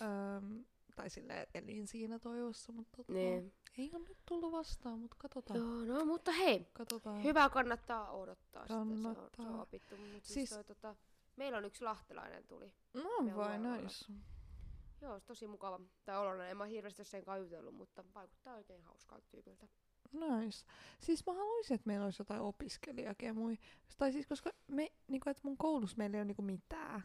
Um, tai silleen elin siinä toivossa, mutta tota,
Niin.
ei ole nyt tullut vastaan, mutta katsotaan.
Joo, no mutta hei,
katsotaan.
hyvä kannattaa odottaa sitä, se on, se on
Kannattaa.
opittu. Mut siis,
Siis-
toi, tota, meillä on yksi lahtelainen tuli.
No vai, nice.
Joo, se tosi mukava. Tai oloinen, en mä hirveästi sen jutellut, mutta vaikuttaa oikein hauskalta tyypiltä.
Nice. Siis mä haluaisin, että meillä olisi jotain opiskelijakemui. Tai siis, koska me, niinku, että mun koulussa meillä ei ole niinku mitään.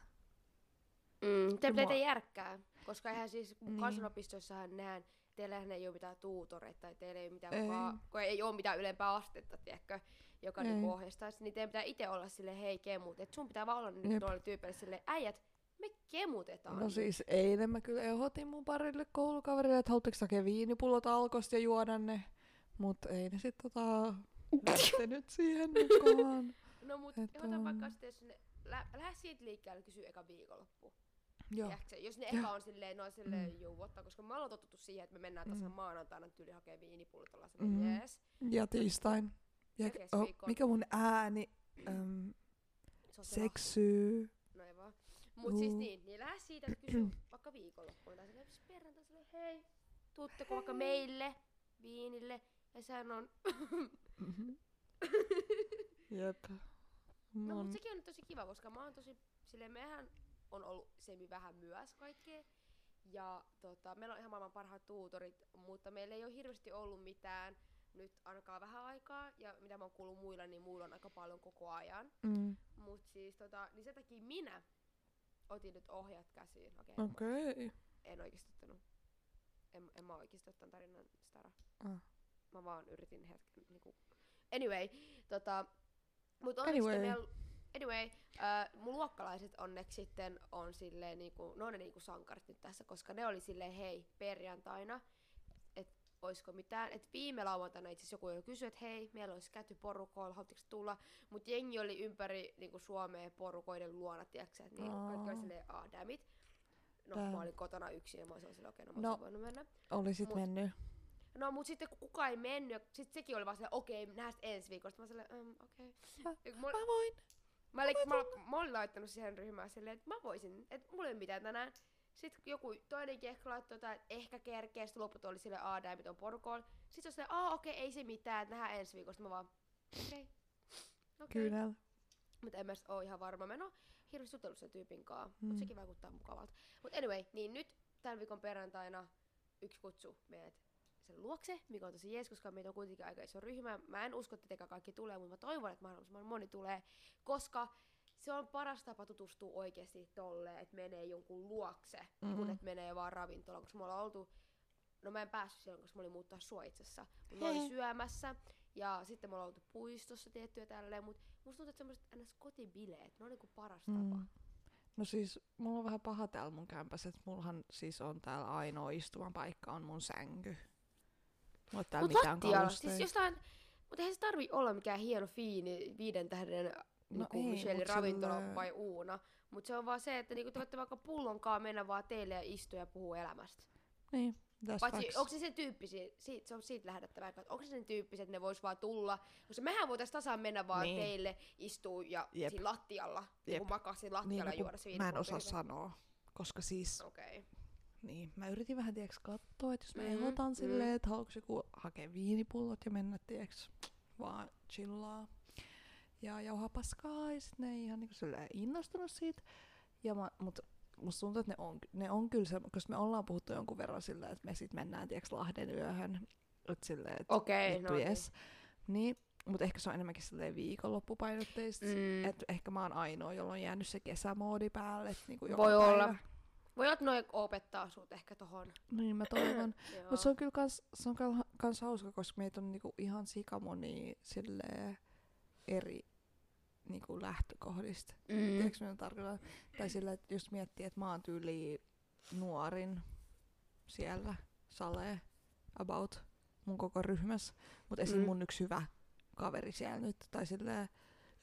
Mm, te pitää
mua-
järkkää, koska eihän siis
Niin.
kansanopistoissahan nehän, teillähän ei ole mitään tuutoreita tai teillä ei ole mitään,
Ei.
Vaan, kun ei ole mitään ylempää astetta, tiedätkö, joka
Ei.
niinku ohjeistaisi, niin teidän pitää itse olla sille hei kemut. Et sun pitää vaan olla nyt noille tyypeille sille äijät, me kemutetaan.
No siis eilen mä kyllä ehdotin mun parille koulukaverille, että haluatteko hakea viinipullot alkosta ja juoda ne. Mut ei ne sit tota lähtenyt siihen mukaan.
No mut
Et,
ota vaikka sitten, jos ne, lä, lähde siitä liikkeelle kysyä eka viikonloppu.
Joo.
Tiedätkö, jos ne eka on silleen, no silleen
Mm.
mm. juuvottaa, koska me ollaan totuttu siihen, että me mennään tasan
Mm.
maanantaina tyyli hakee viinipullot, ollaan
Mhm.
jees.
Ja tiistain. Ja, oh, mikä mun ääni äm,
lahti.
seksyy.
No ei vaan. Mut siis
Juu.
niin, niin lähde siitä, että kysy vaikka viikonloppuun tai siis perjantai silleen, hei, tuutteko vaikka meille, viinille, ja sehän on,
Mhm. Jep.
no
Mun,
mut sekin on tosi kiva, koska mä oon tosi, silleen mehän on ollut semi vähän myös kaikkea, ja tota, meillä on ihan maailman parhaat tuutorit, mutta meillä ei ole hirveästi ollut mitään nyt ainakaan vähän aikaa, ja mitä mä oon kuullut muilla, niin muilla on aika paljon koko ajan.
mm,
Mut siis tota, niin sen takia minä otin nyt ohjat käsiin. Okei,
Okei. Okay.
en oikeesti ottanut. En, en mä oikeesti ottanut tarinan stara.
Ah.
Mä vaan yritin hetken niinku... Anyway, tota... Mut
Anyway.
anyway. meillä... Anyway, äh, mun luokkalaiset onneksi sitten on silleen niinku, ne on ne niinku sankarit nyt tässä, koska ne oli silleen, hei, perjantaina, oisko mitään. Et viime lauantaina itse joku jo kysyi, että hei, meillä olisi käyty porukoilla, haluatteko tulla? Mutta jengi oli ympäri niinku Suomea porukoiden luona, tiedätkö niin kaikki oli silleen, ah, damn it. No,
Damn.
mä olin kotona yksin ja mä olisin silleen, okei, no mä
No.
olisin voinut mennä.
Olisit
Mut-
mennyt.
No mut sitten kun kukaan ei mennyt, ja sit sekin oli vaan silleen, okei, nähdään sit ensi viikolla. Sitten mä silleen, um, okei.
Mä-
Okay. Mä,
Mä voin.
mä, olin, mä, mä olin laittanut siihen ryhmään silleen, että mä voisin, että mulla ei ole mitään tänään. Sitten joku toinen ehkä laittoi jotain, että ehkä kerkee, sitten loput oli silleen, aah, näin on porukoilla. Sitten se silleen, aah, okei, ei se mitään, että nähdään ensi viikolla. Sitten mä vaan, okei. Okay. Okay.
Kyllä.
Mutta en mä oo ihan varma. Mä en oo hirveästi jutellut sen tyypin kanssa, mm. Mutta sekin vaikuttaa mukavalta. Mutta anyway, niin nyt tämän viikon perjantaina yksi kutsu meidät sen luokse, mikä on tosi jees, koska meitä on kuitenkin aika iso ryhmä. Mä en usko, että kaikki tulee, mutta mä toivon, että mahdollisimman moni tulee, koska se on paras tapa tutustua oikeasti tolleen, että menee jonkun luokse, mm-hmm.
Mhm.
kun että menee vaan ravintolaan, koska me ollaan oltu No mä en päässyt silloin, koska mä olin muuttaa Suitsessa. Mutta mä olin syömässä ja sitten me ollaan oltu puistossa tiettyä tälleen, mutta musta tuntuu, että semmoiset ns. kotibileet, ne on niinku paras tapa.
Mm. No siis, mulla on vähän paha täällä mun kämpässä, että mullahan siis on täällä ainoa istuvan paikka on mun sänky. Mulla täällä
Mut
mitään
lattialla, siis jostain, mutta eihän se tarvi olla mikään hieno fiini viiden tähden
No
niinku
ei,
Michelin
mut
ravintola
silleen-
vai uuna. Mutta se on vaan se, että niinku te voitte vaikka pullonkaan mennä vaan teille ja istua ja puhua elämästä.
Niin,
Paitsi, onko se sen tyyppisiä, siitä, se on siitä lähdettävä, että onko se sen tyyppisiä, että ne vois vaan tulla, koska mehän voitais tasaan mennä vaan
Niin.
niin. teille, istua ja
Jep.
siinä lattialla,
Jep.
niin makaa siinä lattialla
niin, no,
juoda
kun
se
mä en osaa sanoa, koska siis,
Okei. Okay.
niin, mä yritin vähän, tieks, katsoa, että jos mä
Mhm,
ehdotan
mhm.
silleen, että haluatko joku hakea viinipullot ja mennä, tieks, vaan chillaa ja jauhaa paskaa, ja sit ne ei ihan niinku innostunut siitä. Ja mä, mut musta tuntuu, että ne on, ne on kyllä se, koska me ollaan puhuttu jonkun verran sillä, että me sit mennään, tiiäks, Lahden yöhön. Että silleen, että
Okei,
vittu
no
jes. Niin, mutta ehkä se on enemmänkin silleen viikonloppupainotteista.
Mm.
Että ehkä mä oon ainoa, jolla on jäänyt se kesämoodi päälle. Et niinku joka
Voi
päivä.
olla. Voi olla, että noi opettaa sut ehkä tohon.
Niin mä toivon. Mutta se on kyllä kans, se on kans hauska, koska meitä on niinku ihan sikamoni silleen eri niinku lähtökohdista.
Mm.
Tiedätkö mitä tarkoitan? Tai sillä, että jos miettii, että mä oon tyyli nuorin siellä, Sale, about mun koko ryhmässä, mutta esim.
Mm.
mun yksi hyvä kaveri siellä nyt, tai silleen,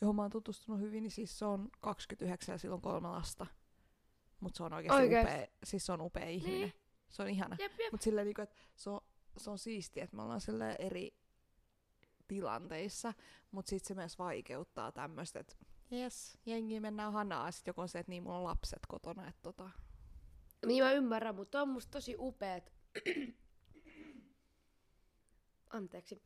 johon mä oon tutustunut hyvin, niin siis se on 29 ja sillä on kolme lasta. Mutta se on oikeasti
Oikeesti?
upea, siis se on upea ihminen.
Niin.
Se on ihana. Mutta silleen, niinku, että se on, se on siistiä, että me ollaan silleen eri tilanteissa, mutta sitten se myös vaikeuttaa tämmöistä, että jes, jengi mennään hanaa, sitten joku on se, että niin, mulla on lapset kotona, että tota,
Niin mä ymmärrän, mutta on musta tosi upeet. Anteeksi.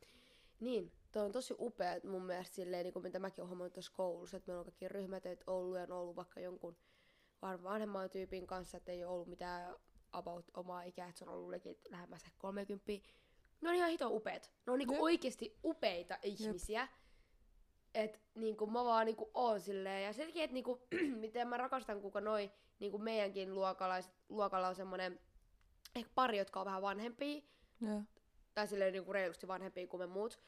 Niin, toi on tosi upeat mun mielestä silleen, niin kuin mitä mäkin oon huomannut tuossa koulussa, että meillä on kaikki ryhmätöitä ollut ja on ollut vaikka jonkun vanhemman tyypin kanssa, että ei ole ollut mitään about omaa ikää, että se on ollut legit lähemmäs ehkä 30. Ne on ihan hito upeat. Ne on niinku
Jep.
oikeesti upeita ihmisiä. Et niinku mä vaan niinku oon silleen. Ja senkin, että niinku, miten mä rakastan, kuka noi niinku meidänkin luokalaiset, luokalla on semmonen ehkä pari, jotka on vähän vanhempia,
joo.
tai silleen niinku reilusti vanhempia kuin me muut,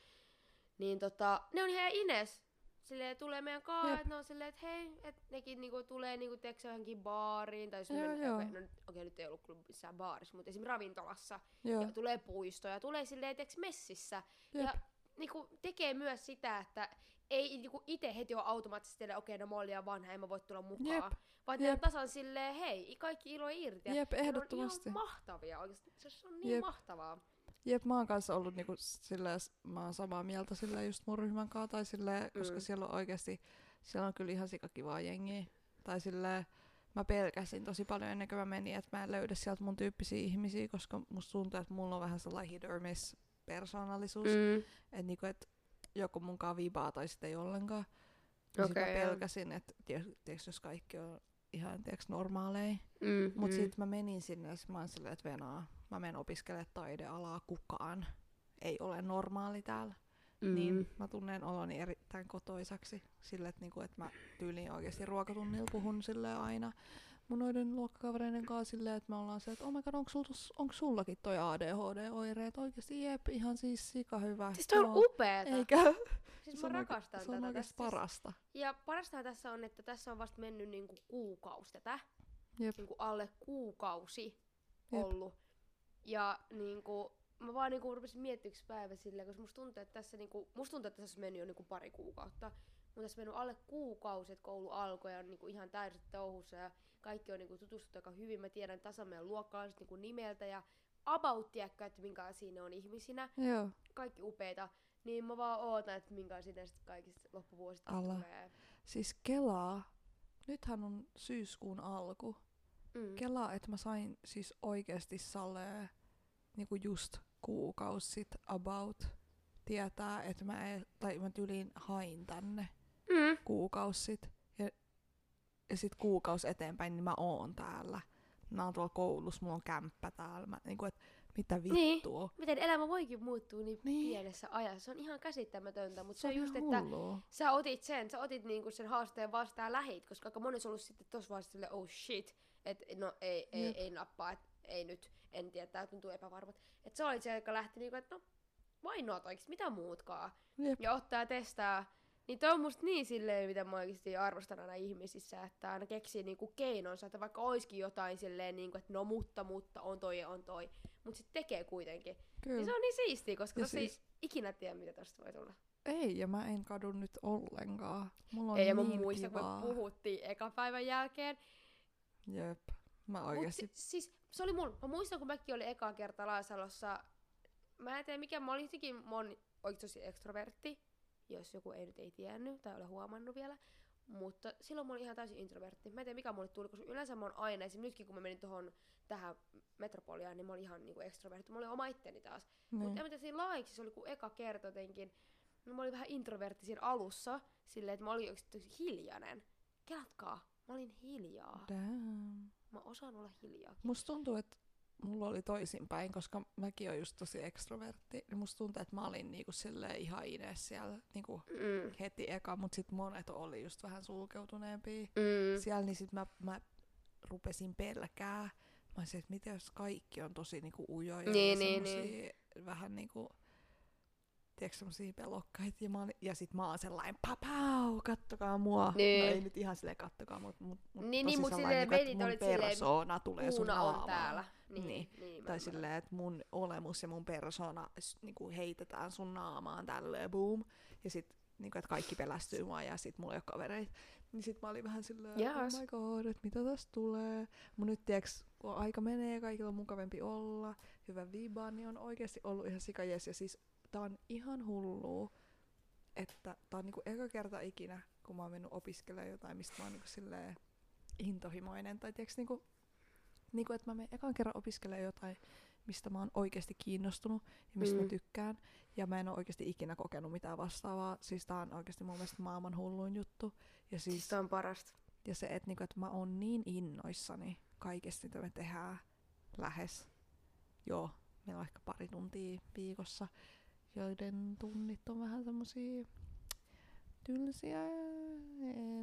niin tota, ne on ihan Ines. Silleen tulee meidän kaa, että ne on silleen, että hei, että nekin niinku tulee niinku tiedätkö, johonkin baariin, tai jos
Joo,
men-
joo.
okei, no, nyt- okei, nyt ei ollut kyllä missään baarissa, mutta esimerkiksi ravintolassa,
Joo.
ja tulee puistoja, tulee silleen, tiedätkö, messissä,
Jep.
ja niinku, tekee myös sitä, että ei niinku itse heti ole automaattisesti okei, no mä liian vanha, en mä voi tulla mukaan.
Jep.
Vaan on
Jep.
tasan silleen, hei, kaikki ilo irti.
Jep,
ne on
ehdottomasti.
ihan mahtavia oikeesti. Se on niin
Jep.
mahtavaa.
Jep, mä oon kanssa ollut niinku silleen, mä oon samaa mieltä silleen just mun ryhmän kanssa, tai silleen, koska
Mm.
siellä on oikeasti, siellä on kyllä ihan sikakivaa jengiä. Tai silleen, mä pelkäsin tosi paljon ennen kuin mä menin, että mä en löydä sieltä mun tyyppisiä ihmisiä, koska musta tuntuu, että mulla on vähän sellainen hit or miss persoonallisuus. Mm. Että niinku, et joko munkaan vibaa tai sitten ei ollenkaan. Ja
Okei,
mä pelkäsin, että tiedätkö, jos kaikki on ihan tiedätkö, normaaleja.
Mm,
Mut
mm.
sit mä menin sinne ja mä oon silleen, että venaa, mä menen opiskelemaan taidealaa, kukaan ei ole normaali täällä.
mm.
Niin mä tunnen oloni erittäin kotoisaksi sille, että, niinku, että mä tyyliin oikeasti ruokatunnilla puhun sille aina mun noiden luokkakavereiden kanssa silleen, että me ollaan se, että oh my god, onko, sul, onko sullakin toi ADHD-oireet? Oikeasti jep, ihan siis sika hyvä.
Siis toi on
Joo.
upeeta.
Eikä?
Siis
se on
mä rakastan
Se on
tätä.
oikeasti
Tässä-
parasta.
Ja parasta tässä on, että tässä on vasta mennyt niinku kuukausi tätä.
Jep.
Niinku alle kuukausi
Jep.
ollut. Ja niinku, mä vaan niinku rupesin miettimään yksi päivä silleen, koska musta tuntuu, että tässä niinku, musta tuntuu, että tässä on mennyt jo niinku pari kuukautta. Mutta tässä on mennyt alle kuukausi, että koulu alkoi ja on niinku ihan täysin touhussa ja kaikki on niinku tutustuttu aika hyvin. Mä tiedän tasan meidän luokkalaiset niinku nimeltä ja about tiedätkö, että minkälaisia ne on ihmisinä.
Joo.
Kaikki upeita. Niin mä vaan ootan, että minkälaisia ne sitten kaikista loppuvuosista
Alla.
tulee.
Siis Kelaa, nythän on syyskuun alku.
Mm.
Kelaa, että mä sain siis oikeasti Salee niinku just kuukausi sit about tietää, että mä, e- tai mä tyliin hain tänne
Mm.
kuukausi sit. Ja, ja sit kuukausi eteenpäin, niin mä oon täällä. Mä oon tuolla koulussa, mulla on kämppä täällä. Mä, niinku, et, mitä
Niin.
vittua.
Miten elämä voikin muuttua niin,
Niin.
niin. pienessä ajassa. Se on ihan käsittämätöntä, mutta se, on just,
ihan
että
hullua.
sä otit sen, sä otit niinku sen haasteen vastaan ja lähit, koska aika moni on ollut sitten tossa vaiheessa silleen, oh shit, että no ei, ei,
Jep.
ei nappaa, et, ei nyt, en tiedä, tää tuntuu epävarmat. Että se oli se, joka lähti niinku, että no, why not oikeesti, mitä muutkaan.
Jep.
Ja ottaa ja testaa. Niin toi on musta niin silleen, mitä mä oikeesti arvostan aina ihmisissä, että aina keksii niinku keinonsa, että vaikka oiskin jotain silleen, niinku, että no mutta, mutta, on toi ja on toi. Mut sit tekee kuitenkin.
Kyllä.
Niin se on niin siistiä, koska tossa
siis-
ei ikinä tiedä, mitä tosta voi tulla.
Ei, ja mä en kadu nyt ollenkaan. Mulla on
ei, ja mä
niin
muistan, kun me puhuttiin eka päivän jälkeen.
Jep. Mä
Mut
oikeesti...
si- siis se oli mun. Mä muistan, kun mäkin olin eka kerta Laasalossa. Mä en tiedä mikä, mä olin jotenkin, mä oon oikeesti tosi ekstrovertti, jos joku ei nyt ei tiennyt tai ole huomannut vielä. Mutta silloin mä olin ihan täysin introvertti. Mä en tiedä mikä mulle tuli, koska yleensä mä oon aina, esim. nytkin kun mä menin tuohon tähän metropoliaan, niin mä olin ihan niinku ekstrovertti. Mä olin oma itteni taas.
Niin.
Mutta en mä tiedä, siinä laiksi se oli kun eka kerta jotenkin. No, mä olin vähän introvertti siinä alussa, silleen, että mä olin hiljainen. Kelatkaa. Mä olin hiljaa.
Damn.
Mä osaan olla hiljaa.
Musta tuntuu, että mulla oli toisinpäin, koska mäkin oon just tosi ekstrovertti. Niin musta tuntuu, että mä olin niinku silleen ihan ines siellä niinku
Mm.
heti eka, mutta sitten monet oli just vähän sulkeutuneempia.
Mm.
Siellä niin sit mä, mä rupesin pelkää. Mä olisin, että mitä jos kaikki on tosi niinku ujoja
Niin,
ja
niin,
semmosia vähän niinku, tiedätkö semmosia pelokkaita. Ja, mä olin, ja sit mä oon sellainen, papau, kattokaa mua.
Niin.
No ei nyt ihan silleen kattokaa, mut, mut, mut
Niin,
tosi
niin, mut
sellainen, niinku, että mun persoona tulee sun naamaan.
täällä. Niin,
Niin.
niin
Tai silleen, että mun olemus ja mun persona s- niinku heitetään sun naamaan tälleen, boom. Ja sit niinku, että kaikki pelästyy mua ja sit mulla ei ole kavereita. Niin sit mä olin vähän silleen,
Jaas.
oh my god, että mitä tästä tulee. Mun nyt tiiäks, kun aika menee, kaikilla on mukavampi olla, hyvä viba, niin on oikeasti ollut ihan sikajes. Ja siis tää on ihan hullua, että tää on niinku eka kerta ikinä, kun mä oon mennyt opiskelemaan jotain, mistä mä oon niinku silleen intohimoinen. Tai tiiäks niinku, niinku että mä menen ekan kerran opiskelemaan jotain, mistä mä oon oikeasti kiinnostunut ja mistä mm. Mä tykkään. Ja mä en oo oikeasti ikinä kokenut mitään vastaavaa. Siis tää on oikeasti mun mielestä maailman hulluin juttu. Ja
Siis
siis
tää on parasta.
ja se, että niinku, et mä oon niin innoissani kaikesta, mitä me tehdään lähes. Joo, meillä on ehkä pari tuntia viikossa, joiden tunnit on vähän semmosia tylsiä,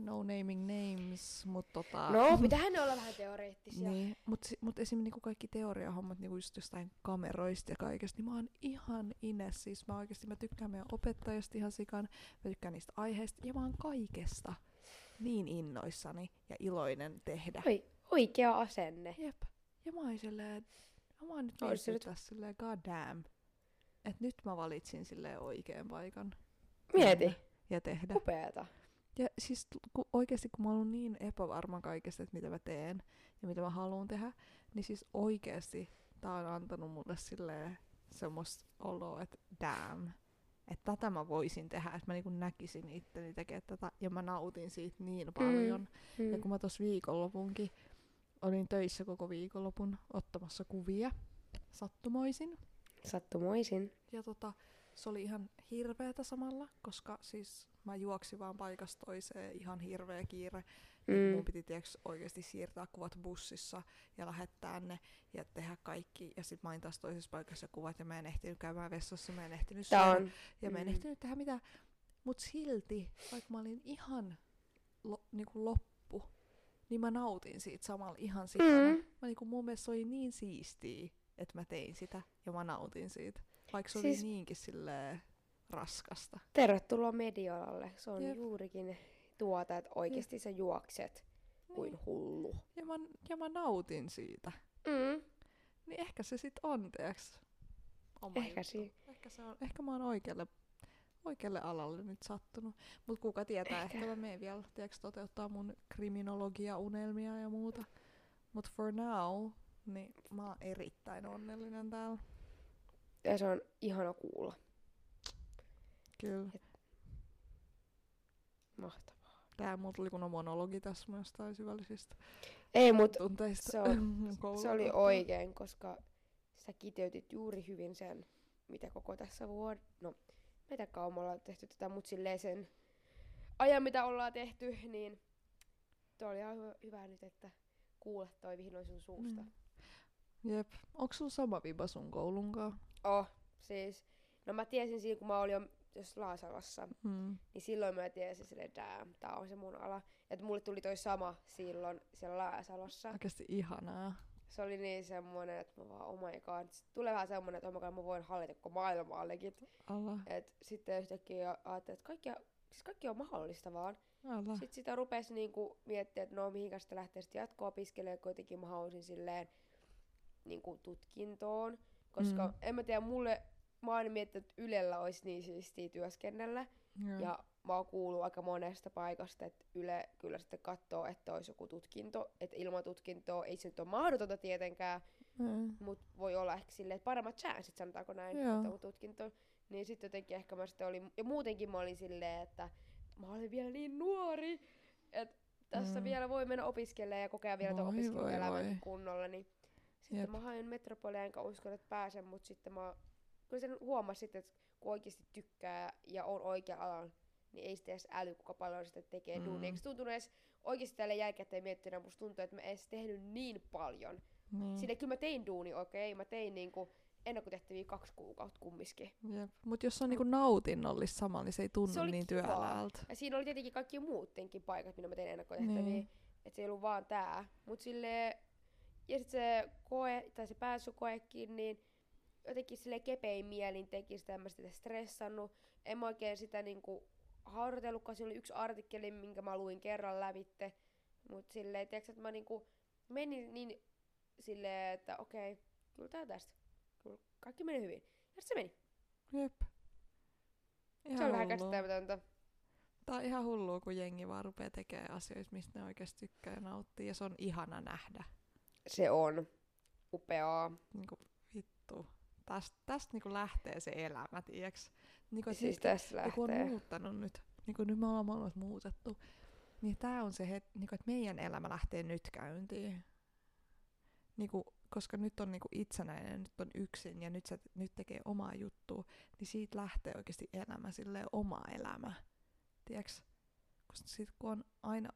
no naming names, mutta tota...
No, pitähän ne olla vähän teoreettisia.
Niin, mutta mut esim. Niinku kaikki teoriahommat niinku just jostain kameroista ja kaikesta, niin mä oon ihan ines. Siis mä oikeesti mä tykkään meidän opettajasta ihan sikan, mä tykkään niistä aiheista ja mä oon kaikesta niin innoissani ja iloinen tehdä.
Oi, oikea asenne.
Jep. Ja mä oon silleen, mä oon nyt- tässä silleen, god damn. Että nyt mä valitsin silleen oikean paikan.
Mieti,
Ja tehdä.
upeeta.
Ja siis kun oikeasti kun mä oon niin epävarma kaikesta, että mitä mä teen ja mitä mä haluan tehdä, niin siis oikeasti tää on antanut mulle silleen semmoista oloa, että damn, että tätä mä voisin tehdä, että mä niinku näkisin itteni tekemään tätä ja mä nautin siitä niin paljon. Mm. Ja
Mm.
kun mä tossa viikonlopunkin olin töissä koko viikonlopun ottamassa kuvia sattumoisin.
Sattumoisin.
Ja tota, se oli ihan hirveetä samalla, koska siis mä juoksin vaan paikasta toiseen ihan hirveä kiire. Mm. Mun piti tiiäks, oikeasti siirtää kuvat bussissa ja lähettää ne ja tehdä kaikki. Ja sit mä olin taas toisessa paikassa kuvat ja mä en ehtinyt käymään vessassa, mä en ehtinyt syödä ja mä en
mm.
ehtinyt tehdä mitään. Mut silti, vaikka mä olin ihan lo, niinku loppu, niin mä nautin siitä samalla ihan sikana.
Mm.
Mä niinku, mun mielestä se oli niin siistiä, että mä tein sitä ja mä nautin siitä. Vaikka se
Siis-
oli niinkin silleen raskasta.
Tervetuloa medialalle. Se on
Jep.
juurikin tuota, että oikeasti sä juokset kuin
Niin.
hullu.
Ja, mä, ja mä nautin siitä.
Mm.
Niin ehkä se sit on, tiiäks, oma
Ehkä
juttu.
si-
Ehkä, se on, ehkä mä oon oikealle, oikealle alalle nyt sattunut. Mut kuka tietää, ehkä,
Ehkä.
mä menen vielä tiiäks, toteuttaa mun kriminologia-unelmia ja muuta. Mut for now, niin mä oon erittäin onnellinen täällä.
Ja se on ihana kuulla.
Kyllä.
Mahtavaa.
Tää mulla tuli kun monologi tässä jostain syvällisistä
Ei, mut
tunteista.
se, on, se oli oikein, koska sä kiteytit juuri hyvin sen, mitä koko tässä vuod... No, mitä kauan me ollaan tehty tätä, mut silleen sen ajan, mitä ollaan tehty, niin toi oli ihan hyvä, hyvä nyt, että kuulla toi vihdoin sun suusta.
Mm. Jep. Onks sulla sama viba sun koulunkaan?
Oh, siis, no mä tiesin siinä, kun mä olin jo jos Laasalassa,
Mm.
niin silloin mä tiesin silleen, damn, tää on se mun ala. Että mulle tuli toi sama silloin siellä Laasalossa.
Oikeesti ihanaa.
Se oli niin semmonen, että mä vaan, oh my god. Sitten tulee vähän semmonen, että oh my god, mä voin hallita koko maailmaa legit.
Alla.
Et sitten yhtäkkiä ajattelin, että kaikki, siis kaikki on mahdollista vaan.
Alla.
Sitten sitä rupesi niinku miettiä, että no mihinkä sitä lähtee sitten jatko-opiskelemaan, kuitenkin mä halusin silleen niinku tutkintoon. Koska
Mm.
en mä tiedä, mulle, mä oon miettinyt, että Ylellä olisi niin siistiä työskennellä.
Joo.
Ja mä oon kuullut aika monesta paikasta, että Yle kyllä sitten katsoo, että olisi joku tutkinto. Että ilman tutkintoa ei se nyt ole mahdotonta tietenkään,
Mm.
mutta voi olla ehkä silleen, että paremmat chanssit, sanotaanko näin,
Joo.
että on tutkinto. Niin sitten jotenkin ehkä mä sitten olin, ja muutenkin mä olin silleen, että mä olin vielä niin nuori, että tässä
Mm.
vielä voi mennä opiskelemaan ja kokea vielä tuon opiskeluelämän kunnolla. Niin sitten
Jep.
mä hain metropolia enkä usko, että pääsen, mutta sitten mä kyllä sen huomasin, että kun oikeasti tykkää ja on oikea alan, niin ei sitten edes äly, kuinka paljon sitä tekee mm. Duunia. Eikö se tuntunut edes oikeasti tälle jälkikäteen miettinä, musta tuntuu, että mä en edes tehnyt niin paljon.
Niin.
Sille kyllä mä tein duuni, okei, mä tein niinku ennakkotehtäviä kaksi kuukautta kumminkin.
Jep. Mut jos se on niinku nautinnollista samalla, niin se ei tunnu
Se oli
niin työläältä.
Ja siinä oli tietenkin kaikki muutenkin paikat, minne mä tein ennakkotehtäviä.
Niin.
Että se ei ollut vaan tää. Mut sille ja sit se koe, tai se pääsykoekin, niin jotenkin sille kepein mielin teki sitä, en mä sitä stressannut. En mä oikein sitä niinku harjoitellutkaan. Siinä oli yksi artikkeli, minkä mä luin kerran lävitte. Mut silleen, tiiäks, että mä niinku menin niin silleen, että okei, kyllä tää tästä. Kyllä kaikki meni hyvin. Ja se meni.
Jep. Ihan
se oli vähän käsittämätöntä.
Tää on ihan hullua, kun jengi vaan rupee tekemään asioita, mistä ne oikeasti tykkää ja nauttii. Ja se on ihana nähdä.
Se on upeaa.
Niinku, vittu. Tästä täst niinku lähtee se elämä, tiiäks? Niinku,
Siis
nyt,
tästä
joku on
lähtee.
muuttanut nyt. Niinku, nyt me ollaan molemmat muutettu. Niin tää on se hetki, niinku, että meidän elämä lähtee nyt käyntiin. Niinku, koska nyt on niinku itsenäinen, nyt on yksin ja nyt, se, nyt tekee omaa juttua, niin siitä lähtee oikeasti elämä, silleen oma elämä. Tiedätkö? Koska sit kun on aina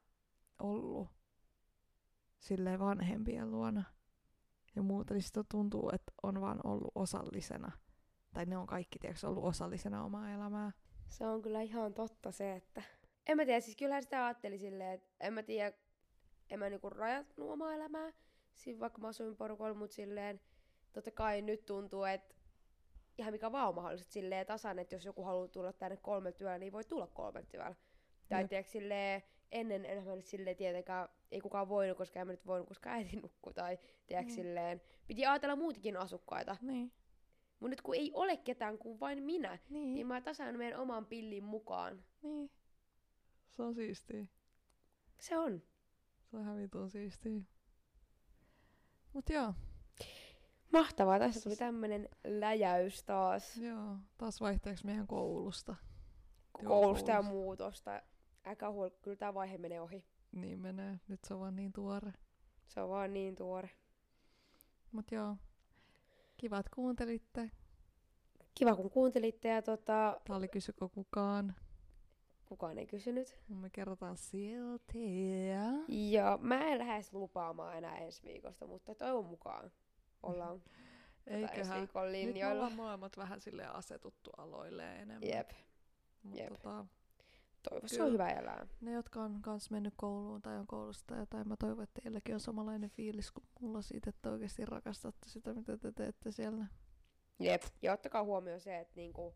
ollut silleen vanhempien luona ja muuta, niin sitten tuntuu, että on vaan ollut osallisena. Tai ne on kaikki, tiedätkö, ollut osallisena omaa elämää.
Se on kyllä ihan totta se, että... En mä tiedä, siis kyllähän sitä ajatteli silleen, että en mä tiedä, en mä niinku rajatnut omaa elämää, siinä vaikka mä asuin porukoilla, mutta silleen, totta kai nyt tuntuu, että ihan mikä vaan on mahdollista silleen tasan, että jos joku haluaa tulla tänne kolme työllä, niin voi tulla kolme työllä. Tai tiedätkö, silleen, ennen en mä nyt silleen tietenkään, ei kukaan voinut, koska en mä nyt voinut, koska äiti nukkui, tai tiedätkö,
Mm.
silleen, piti ajatella muutakin asukkaita.
Niin.
Mutta nyt kun ei ole ketään kuin vain minä,
Niin.
niin mä tasan meidän oman pillin mukaan.
niin. Se on siistiä.
Se on.
Se on ihan vitun siistiä. Mut joo,
Mahtavaa, tässä tuli tämmönen läjäys taas
joo. Taas vaihteeksi meidän koulusta.
Koulusta ja muutosta. Älkää huoli, kyllä tämä vaihe menee ohi.
Niin menee. Nyt se on vaan niin tuore.
Se on vaan niin tuore.
Mut joo. Kiva, että kuuntelitte.
Kiva kun kuuntelitte ja tota,
Tää oli Kysykö kukaan?
kukaan ei kysynyt.
Me kerrotaan silti.
Ja mä en lähes lupaamaan enää ensi viikosta, mutta toivon mukaan ollaan tota ensi
Eiköhän.
viikon
Nyt me
linjoilla.
ollaan molemmat vähän sille asetuttu aloille enemmän.
Jep,
Mut
jep.
Tota,
toivossa
Kyllä.
on hyvä elää.
ne, jotka on kans mennyt kouluun tai on koulusta tai jotain, mä toivon, että teilläkin on samanlainen fiilis kuin mulla siitä, että oikeasti rakastatte sitä, mitä te teette siellä.
Jep. Ja ottakaa huomioon se, että niinku,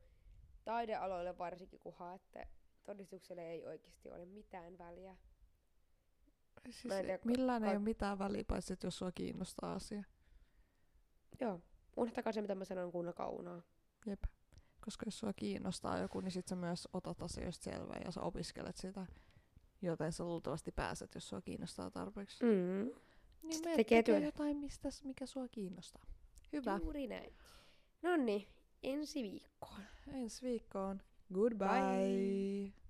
taidealoille varsinkin kun haette, todistukselle ei oikeasti ole mitään väliä.
Siis
Mä en tiedä,
millään ei
ka-
ole mitään väliä, paitsi että jos sua kiinnostaa asia.
Joo. Unohtakaa se, mitä mä sanon, kuunnelkaa unaa.
Jep. Koska jos sua kiinnostaa joku, niin sit sä myös otat asioista selvää ja sä opiskelet sitä. Joten sä luultavasti pääset, jos sua kiinnostaa tarpeeksi.
Mm.
Niin
Sitten tekee
tekee jotain, mistä, mikä sua kiinnostaa. Hyvä.
Juuri näin. No niin, ensi viikkoon.
Ensi viikkoon. Goodbye.
Bye.